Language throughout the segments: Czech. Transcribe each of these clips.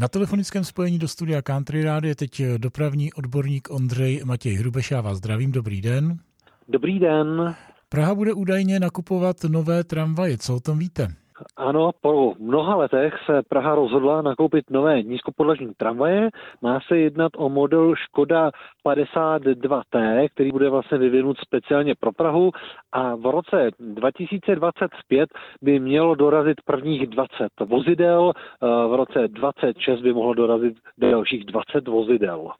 Na telefonickém spojení do studia Country Radio je teď dopravní odborník Ondřej Matěj Hrubeš. Já vás zdravím, dobrý den. Dobrý den. Praha bude údajně nakupovat nové tramvaje, co o tom víte? Ano, po mnoha letech se Praha rozhodla nakoupit nové nízkopodlažní tramvaje. Má se jednat o model Škoda 52T, který bude vlastně vyvinut speciálně pro Prahu a v roce 2025 by mělo dorazit prvních 20 vozidel, v roce 26 by mohlo dorazit dalších 20 vozidel.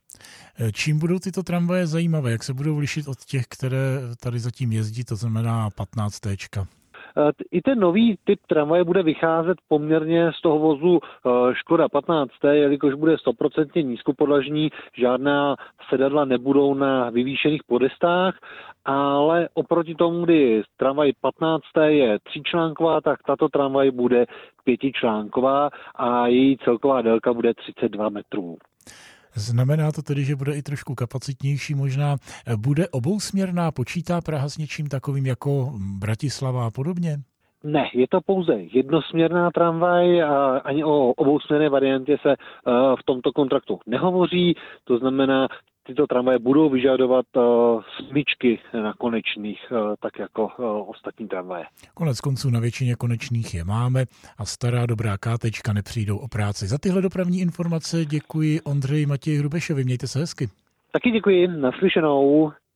Čím budou tyto tramvaje zajímavé? Jak se budou lišit od těch, které tady zatím jezdí, to znamená 15 T? Eh, I ten nový typ tramvaje bude vycházet poměrně z toho vozu eh, Škoda 15, jelikož bude 100% nízkopodlažní, žádná sedadla nebudou na vyvýšených podestách, ale oproti tomu, kdy tramvaj 15 je tříčlánková, tak tato tramvaj bude pětičlánková a její celková délka bude 32 metrů. Znamená to tedy, že bude i trošku kapacitnější možná. Bude obousměrná, počítá Praha s něčím takovým jako Bratislava a podobně? Ne, je to pouze jednosměrná tramvaj a ani o obousměrné variantě se eh, v tomto kontraktu nehovoří. To znamená, tyto tramvaje budou vyžadovat uh, smyčky na konečných, uh, tak jako uh, ostatní tramvaje. Konec konců na většině konečných je máme a stará dobrá kátečka nepřijdou o práci. Za tyhle dopravní informace děkuji Ondřeji Matěji Hrubešovi. Mějte se hezky. Taky děkuji, naslyšenou.